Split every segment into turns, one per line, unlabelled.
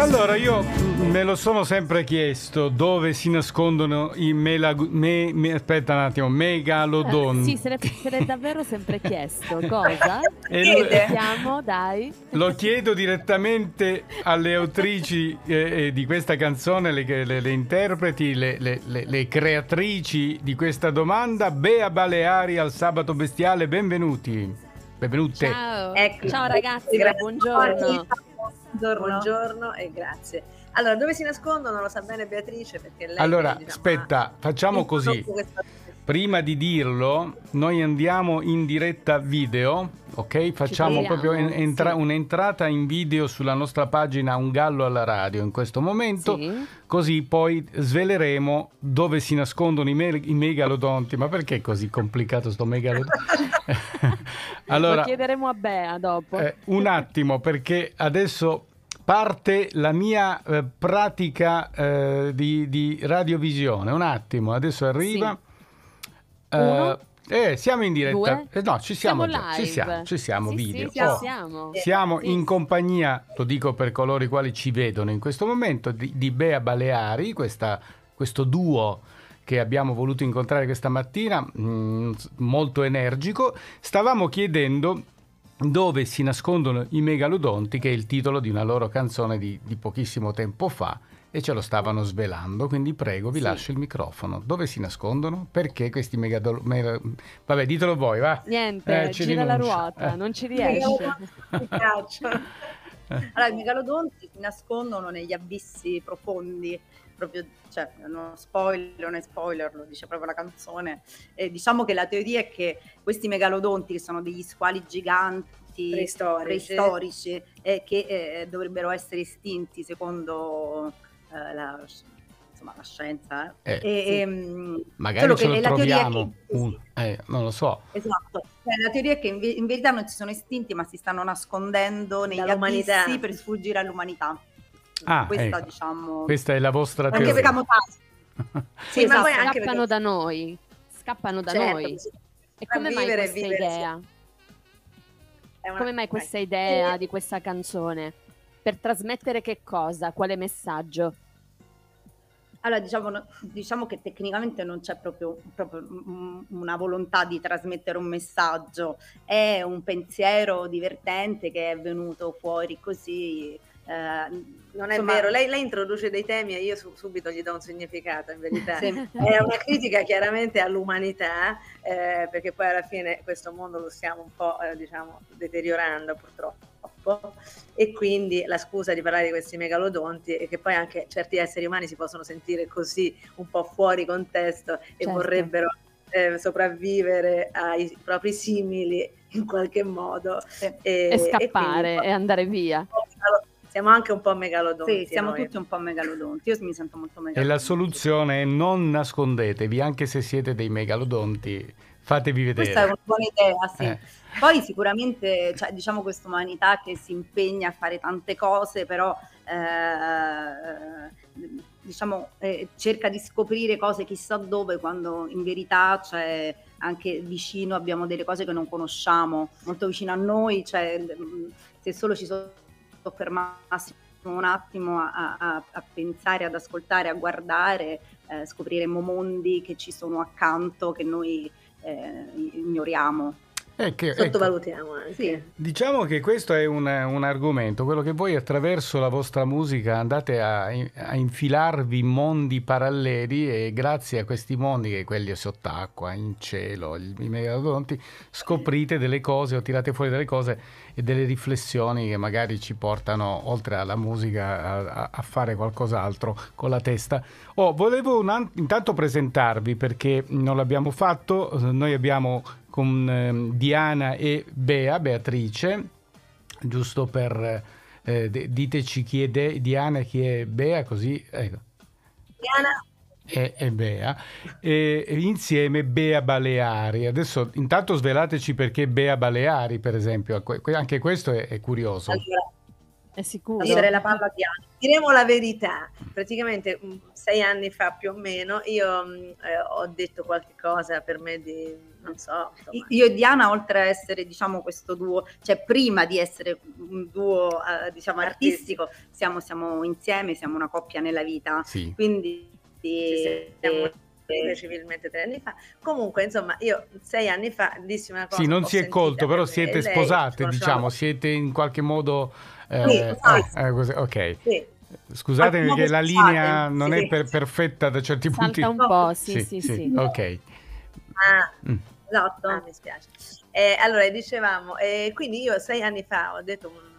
Allora, io me lo sono sempre chiesto dove si nascondono i melag... Me, me, aspetta un attimo, megalodonti.
Sì, se l'è, se l'è davvero sempre chiesto. Cosa?
E lo,
Vediamo, dai.
lo chiedo direttamente alle autrici eh, eh, di questa canzone, le, le- le interpreti, le, le- le- le creatrici di questa domanda. Bea Baleari al Sabato Bestiale, benvenuti. Benvenute.
Ciao.
Ecco.
Ciao ragazzi,
Grazie.
buongiorno.
Buongiorno. Buongiorno e grazie. Allora, dove si nascondono lo sa bene Beatrice perché lei
Allora,
diciamo,
aspetta, facciamo così. Prima di dirlo, noi andiamo in diretta video, ok? Facciamo proprio en- entra-
sì.
un'entrata in video sulla nostra pagina Un Gallo alla Radio in questo momento,
Sì.
così poi sveleremo dove si nascondono i, me- i megalodonti. Ma perché è così complicato sto megalodonte?
Lo
allora,
chiederemo a Bea dopo.
eh, un attimo, perché adesso parte la mia eh, pratica eh, di, di radiovisione. Un attimo, adesso arriva.
Uno.
Eh, eh, siamo in diretta. Eh, no, ci siamo,
Siamo
già. Ci
live.
siamo, ci siamo
Sì,
video.
Sì.
Oh,
siamo.
siamo
Sì.
in compagnia, lo dico per coloro i quali ci vedono in questo momento, di, di Bea Baleari, questa- questo duo che abbiamo voluto incontrare questa mattina, mm, molto energico. Stavamo chiedendo dove si nascondono i megalodonti, che è il titolo di una loro canzone di, di pochissimo tempo fa, e ce lo stavano svelando. Quindi prego, vi
Sì.
lascio il microfono. Dove si nascondono? Perché questi megalodonti? Vabbè, ditelo voi, va.
Niente,
Eh, ci
gira la ruota,
Eh.
non ci riesce.
Allora, i megalodonti si nascondono negli abissi profondi, proprio, cioè, non spoiler, non è spoiler, lo dice proprio la canzone. E diciamo che la teoria è che questi megalodonti, che sono degli squali giganti,
Preistorici.
preistorici, eh, che eh, dovrebbero essere estinti secondo la, insomma, la scienza. eh.
Eh,
E,
sì.
ehm,
Magari ce lo troviamo.
che-
un- eh, non lo so.
Esatto, Cioè, la teoria è che in, in verità non si sono estinti, ma si stanno nascondendo negli abissi per sfuggire all'umanità.
Ah,
Questa,
ecco.
diciamo,
Questa è la vostra
anche
teoria.
per camuffarsi.
Sì, ma poi
esatto.
anche
Scappano
perché-
da noi. Scappano da
Certo,
noi.
sì.
E come mai
vivere e
questa
vivere, sì.
idea?
una-
Come mai questa idea
Eh.
di questa canzone? Per trasmettere che cosa? Quale messaggio?
Allora, diciamo, diciamo che tecnicamente non c'è proprio, proprio una volontà di trasmettere un messaggio, è un pensiero divertente che è venuto fuori così. eh,
Non è
insomma,
vero, lei, lei introduce dei temi e io su- subito gli do un significato, in verità.
Sì.
È una critica chiaramente all'umanità, eh, perché poi alla fine questo mondo lo stiamo un po', eh, diciamo, deteriorando purtroppo. E quindi la scusa di parlare di questi megalodonti è che poi anche certi esseri umani si possono sentire così un po' fuori contesto e
Certo.
vorrebbero eh, sopravvivere ai propri simili in qualche modo.
Sì.
E,
E scappare
quindi-
e andare via.
siamo anche un po' megalodonti.
Sì, siamo
noi.
tutti un po' megalodonti. Io mi sento molto
E
megalodonti.
la soluzione è non nascondetevi, anche se siete dei megalodonti, fatevi vedere.
Questa è una buona idea, sì.
Eh.
Poi sicuramente, cioè, diciamo questa umanità che si impegna a fare tante cose, però eh, diciamo, eh, cerca di scoprire cose chissà dove, quando in verità c'è anche vicino abbiamo delle cose che non conosciamo, molto vicino a noi, cioè, se solo ci soffermassimo un attimo a, a- a pensare, ad ascoltare, a guardare, eh, scopriremmo mondi che ci sono accanto, che noi eh, ignoriamo.
Eh, che- ecco,
Sottovalutiamo anche.
Sì.
diciamo che questo è un, un argomento, quello che voi attraverso la vostra musica andate a, a infilarvi in mondi paralleli e grazie a questi mondi, che quelli sott'acqua, in cielo, i, megalodonti, scoprite delle cose o tirate fuori delle cose e delle riflessioni che magari ci portano oltre alla musica a, a- fare qualcos'altro con la testa. Oh, volevo un an- intanto presentarvi perché non l'abbiamo fatto, noi abbiamo con ehm, Diana e Bea, Beatrice, giusto per... eh, diteci chi è De- Diana e chi è Bea, così... Ecco
Diana,
e, e Bea, e, e insieme Bea Baleari. Adesso intanto svelateci perché Bea Baleari, per esempio, anche questo è, è curioso.
Allora,
È sicuro.
Dire la palla di anni.
Diremo la verità, praticamente mh, sei anni fa più o meno io mh, eh, ho detto qualche cosa per me di, non so, insomma,
Io e Diana, oltre a essere diciamo questo duo, cioè prima di essere un duo eh, diciamo artistico, siamo, siamo insieme, siamo una coppia nella vita.
Sì.
Quindi
ci siamo
eh,
civilmente tre anni fa. Comunque, insomma, io sei anni fa dissi una cosa.
Sì, non si è colto, però siete
lei,
sposate, diciamo, siete in qualche modo... eh,
Sì,
eh,
esatto.
eh, così, ok,
Sì,
scusatemi perché la linea non è per- perfetta da certi punti.
Salta un po', sì, sì, sì.
Ok.
ah,
Mm.
esatto.
ah, mi spiace. Eh, allora, dicevamo, eh, quindi io sei anni fa ho detto, un-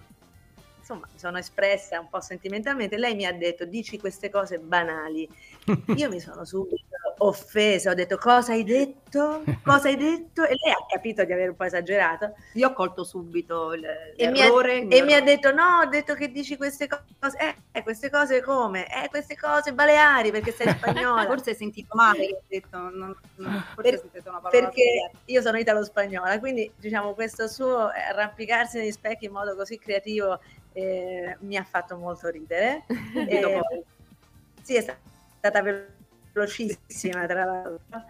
insomma, mi sono espressa un po' sentimentalmente, lei mi ha detto, dici queste cose banali. Io mi sono subito offesa, ho detto, cosa hai detto? Cosa hai detto? E lei ha capito di aver un po' esagerato.
Io ho colto subito il-
E mi, ha,
l'errore. il mio
e mi ha detto: No, ho detto che dici queste cose. Eh, eh, queste cose come? Eh, queste cose baleari perché sei spagnola.
Forse hai sentito male che ho detto, non- non- forse
Per-
hai sentito una parola
perché io sono italo-spagnola, quindi diciamo questo suo arrampicarsi negli specchi in modo così creativo eh, mi ha fatto molto ridere.
Subito
Eh, sì, è stata velocissima tra l'altro.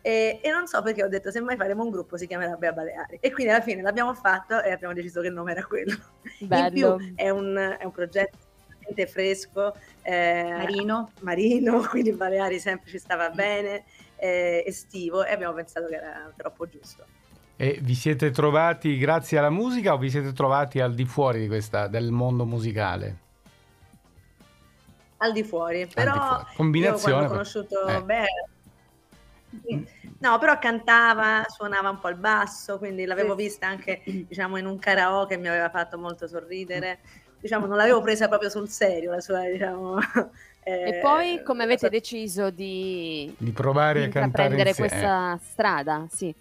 E, e non so perché ho detto semmai faremo un gruppo si chiamerà Bea Baleari e quindi alla fine l'abbiamo fatto e abbiamo deciso che il nome era quello in
Bello.
più è un, è un progetto veramente fresco eh,
Marino.
marino quindi Baleari sempre ci stava bene eh, estivo e abbiamo pensato che era troppo giusto
E vi siete trovati grazie alla musica o vi siete trovati al di fuori di questa, del mondo musicale?
Al di fuori però
di fuori.
io
Combinazione.
quando ho conosciuto
eh.
Bea No, però cantava, suonava un po' il basso, quindi l'avevo
Sì.
vista anche, diciamo, in un karaoke, mi aveva fatto molto sorridere. Diciamo, non l'avevo presa proprio sul serio, la sua, diciamo...
E
eh,
poi come avete
sua-
deciso di,
Di provare
di
a cantare insieme.
questa strada? Sì.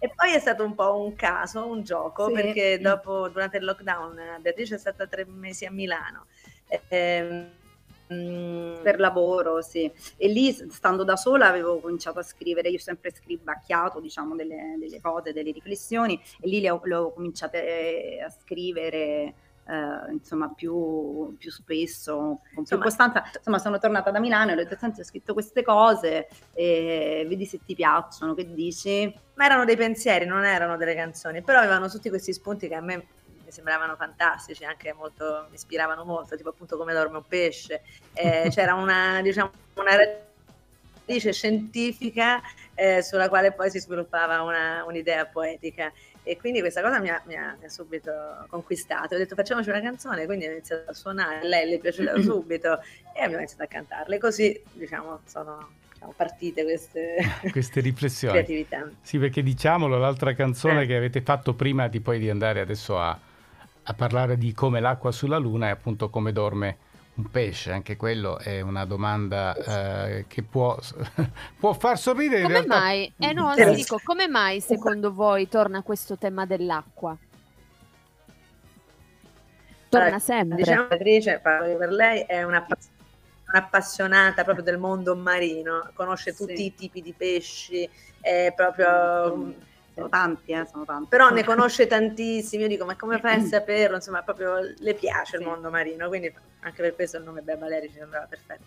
E poi è stato un po' un caso, un gioco,
Sì.
perché dopo, durante il lockdown, Beatrice è stata tre mesi a Milano. Ehm, mm,
per lavoro, sì. E lì, stando da sola, avevo cominciato a scrivere, io sempre scribacchiato, diciamo, delle, delle cose, delle riflessioni, e lì le ho, le ho cominciate eh, a scrivere, eh, insomma, più, più spesso, con più
Insomma,
costanza. Insomma, sono tornata da Milano e ho detto, senti, ho scritto queste cose, e vedi se ti piacciono, che dici?
ma erano dei pensieri, non erano delle canzoni, però avevano tutti questi spunti che a me mi sembravano fantastici, anche molto, mi ispiravano molto, tipo appunto come dorme un pesce. Eh, c'era una, diciamo, una radice scientifica eh, sulla quale poi si sviluppava una- un'idea poetica. E quindi questa cosa mi ha, mi ha- mi ha subito conquistato. Ho detto facciamoci una canzone, quindi ho iniziato a suonare, a lei le è piaciuta subito e abbiamo iniziato a cantarle. Così, diciamo, sono diciamo, partite queste
Queste riflessioni.
creatività.
Sì, perché diciamolo, l'altra canzone
Eh.
che avete fatto prima di poi di andare adesso a, a parlare di come l'acqua sulla luna è appunto come dorme un pesce. Anche quello è una domanda eh, che può, può far sorridere.
Come
realtà-
mai? Eh no, anzi dico, come mai secondo voi torna questo tema dell'acqua? Torna sempre.
Diciamo Beatrice, parlo per lei, è un'appass- un'appassionata proprio del mondo marino, conosce
Sì.
tutti i tipi di pesci, è proprio...
Sono tanti, eh, sono tanti.
Però ne conosce tantissimi, io dico ma come fai a saperlo? Insomma, proprio le piace il
Sì.
mondo marino, quindi anche per questo il nome Bea Valeri ci sembrava perfetto.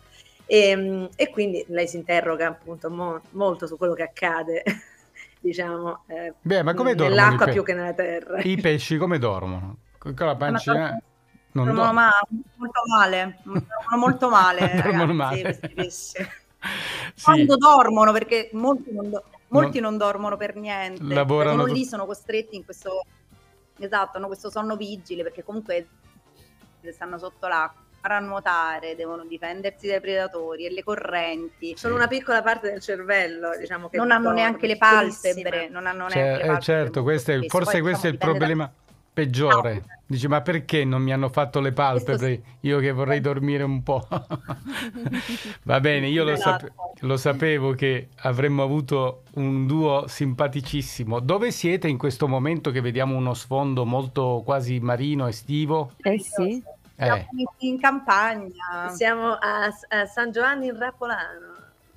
E, e quindi lei si interroga appunto mo- molto su quello che accade, diciamo, eh,
Beh, ma come dormono
nell'acqua
pe-
più che nella terra.
I pesci come dormono? Con la pancina? Non
Dormono
dormono.
ma- molto male, dormono molto male,
Dormono
ragazzi,
male.
questi pesci.
Sì.
Quando dormono, perché molti non, do- molti non dormono per niente,
Lavorano
sono lì, sono costretti in questo, esatto, hanno questo sonno vigile, perché comunque stanno sotto l'acqua, a nuotare, devono difendersi dai predatori e le correnti,
Sono una piccola parte del cervello, diciamo che
non hanno neanche le palpebre, non hanno
Cioè,
neanche le
eh,
palpebre
certo, questo è- forse
Poi,
questo è il
diciamo, dipende da-
peggiore. Dici, ma perché non mi hanno fatto le palpebre? Io che vorrei dormire un po'. Va bene, io lo,
Esatto.
sape- lo sapevo che avremmo avuto un duo simpaticissimo. Dove siete in questo momento che vediamo uno sfondo molto quasi marino, estivo?
Eh sì.
Eh.
in, in campagna.
Siamo a, a San Giovanni in Rappolano.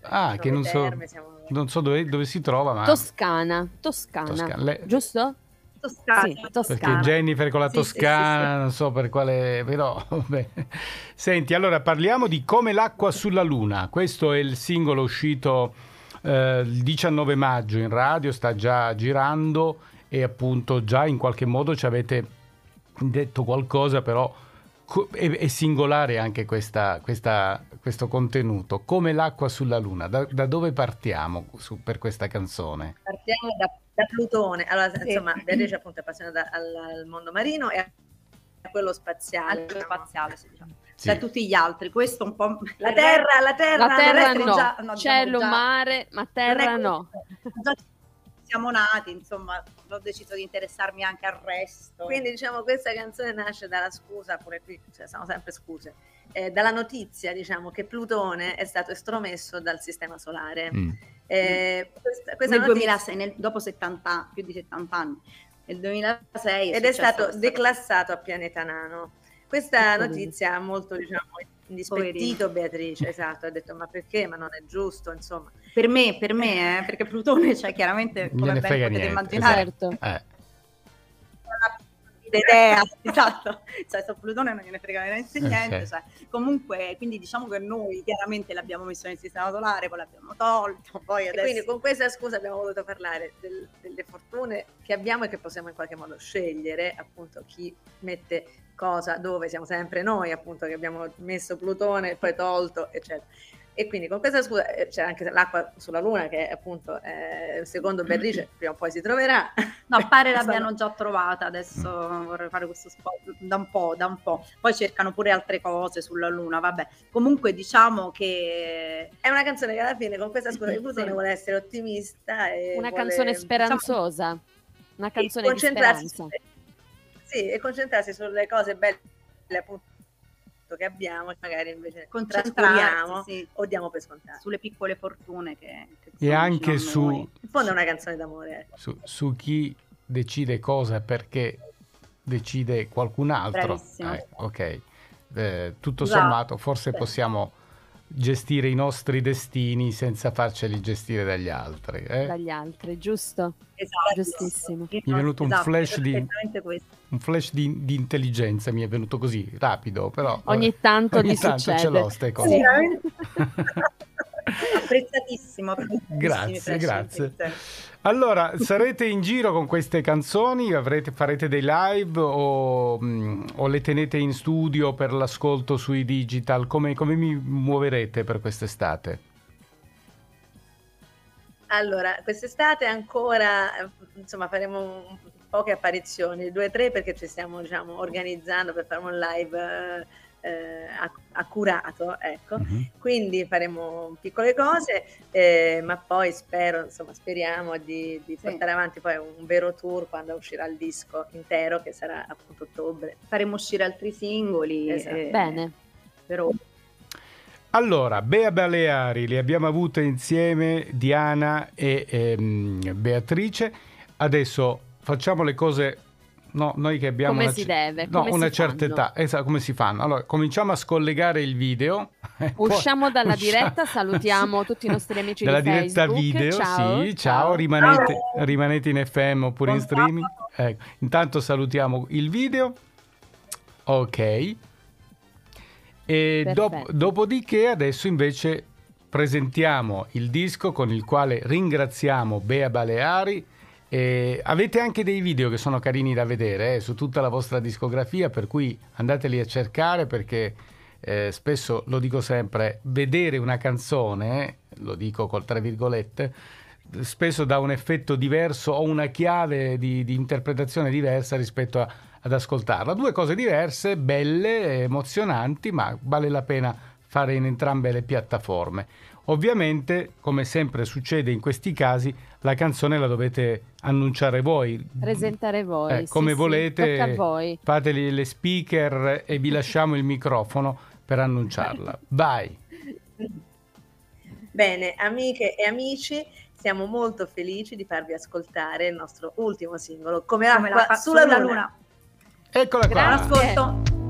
Ah,
Sono
che non so,
terme, siamo-
non so dove, dove si trova, ma
Toscana, Toscana,
Toscana. Le-
giusto?
Toscana.
Sì, Toscana.
Perché Jennifer con la
Sì, sì, sì,
Toscana,
sì.
non so per quale, però vabbè. Senti, allora parliamo di Come l'acqua sulla luna. Questo è il singolo uscito eh, il 19 maggio in radio, sta già girando e appunto già in qualche modo ci avete detto qualcosa, però è, è singolare anche questa- questa- questo contenuto. Come l'acqua sulla luna. Da, da dove partiamo su- per questa canzone?
Partiamo da, da Plutone. Allora,
Sì.
insomma, Beatrice appunto è appassionata al, al mondo marino e a quello spaziale.
Anche
diciamo.
spaziale, sì, diciamo.
Sì.
Cioè tutti gli altri, questo un po'...
La terra, la terra,
La terra no,
già- no,
cielo,
già-
mare, ma terra no.
Già siamo nati, insomma, ho deciso di interessarmi anche al resto.
Quindi diciamo questa canzone nasce dalla scusa, pure qui cioè, sono sempre scuse, eh, dalla notizia diciamo che Plutone è stato estromesso dal sistema solare.
Mm.
Eh, questa, questa
nel
notizia-
2006, nel- dopo 70, più di 70 anni, nel 2006
ed è stato declassato a pianeta nano. Questa notizia ha molto diciamo indispettito Beatrice, esatto, ha detto ma perché? Ma non è giusto, insomma.
Per me, per me, eh, perché Plutone, cioè chiaramente, come ben potete
niente,
immaginare,
Certo.
Eh,
idea, esatto, cioè su Plutone non gliene frega veramente niente,
Ok.
cioè, comunque, quindi diciamo che noi chiaramente l'abbiamo messo nel sistema solare, poi l'abbiamo tolto, poi
E
adesso...
quindi con questa scusa abbiamo voluto parlare del- delle fortune che abbiamo e che possiamo in qualche modo scegliere, appunto chi mette cosa, dove siamo sempre noi, appunto che abbiamo messo Plutone poi tolto, eccetera. E quindi con questa scusa eh, c'è anche l'acqua sulla Luna che appunto eh, secondo Beatrice prima o poi si troverà.
No, pare l'abbiano già trovata, adesso vorrei fare questo spot da un po', da un po'. Poi cercano pure altre cose sulla Luna, vabbè. Comunque diciamo che
È una canzone che alla fine con questa scusa di Plutone
Sì.
vuole essere ottimista e
Una
vuole-
canzone speranzosa. Una
e
canzone di
concentrarsi
speranza.
sì, e concentrarsi sulle cose belle appunto che abbiamo e magari invece
concentrarsi
trascuriamo
sì,
o diamo per scontato.
sulle piccole fortune che, che
E
sono
anche
a
su,
noi.
In fondo è una canzone d'amore. ecco.
su, su chi decide cosa e perché decide qualcun altro. Eh, ok, Eh, tutto
Esatto.
sommato forse possiamo gestire i nostri destini senza farceli gestire dagli altri. eh?
Dagli altri, giusto?
Esatto.
Giustissimo.
Mi è venuto un
Esatto,
flash di-. Un flash di, di intelligenza mi è venuto così, rapido, però...
Ogni
vabbè.
tanto
Ogni
gli
tanto
succede.
ce l'ho ste cose.
Sì.
Apprezzatissimo.
Grazie, grazie. Allora, sarete in giro con queste canzoni? Avrete- farete dei live o, mm, o le tenete in studio per l'ascolto sui digital? Come, come mi muoverete per quest'estate?
Allora, quest'estate ancora, insomma, faremo un- poche apparizioni, due o tre perché ci stiamo, diciamo, organizzando per fare un live eh, eh, acc- accurato, ecco.
Mhm.
Quindi faremo piccole cose, eh, ma poi spero, insomma, speriamo di, di
Sì.
portare avanti poi un vero tour quando uscirà il disco intero, che sarà appunto ottobre.
Faremo uscire altri singoli.
Esatto.
eh,
Bene.
però
Allora, Bea Baleari, le abbiamo avute insieme Diana e ehm, Beatrice. Adesso facciamo le cose, no, noi che abbiamo
Come
una,
si deve,
no,
come
una
si
certa
fanno.
età. Esatto, come si fanno? Allora, cominciamo a scollegare il video. Poi-
Usciamo dalla
uscia-
diretta, salutiamo tutti i nostri amici
dalla
di
diretta
Facebook.
video,
Ciao,
sì, ciao, rimanete, rimanete in FM oppure in
Buon
streaming. Ecco, intanto salutiamo il video. Ok. E dop- dopodiché adesso invece presentiamo il disco con il quale ringraziamo Bea Baleari. E avete anche dei video che sono carini da vedere eh, su tutta la vostra discografia, per cui andateli a cercare perché eh, spesso, lo dico sempre, vedere una canzone, lo dico col tra virgolette, spesso dà un effetto diverso o una chiave di, di interpretazione diversa rispetto a- ad ascoltarla. Due cose diverse, belle, emozionanti, ma vale la pena fare in entrambe le piattaforme. Ovviamente, come sempre succede in questi casi, la canzone la dovete annunciare voi.
Presentare voi.
Eh,
sì,
come
sì,
volete,
Tocca a voi.
fateli le speaker e vi lasciamo il microfono per annunciarla. Vai!
Bene, amiche e amici, siamo molto felici di farvi ascoltare il nostro ultimo singolo, Come
come
l'acqua
la fa-
sulla, luna.
Eccola qua!
Grazie.
Buon ascolto.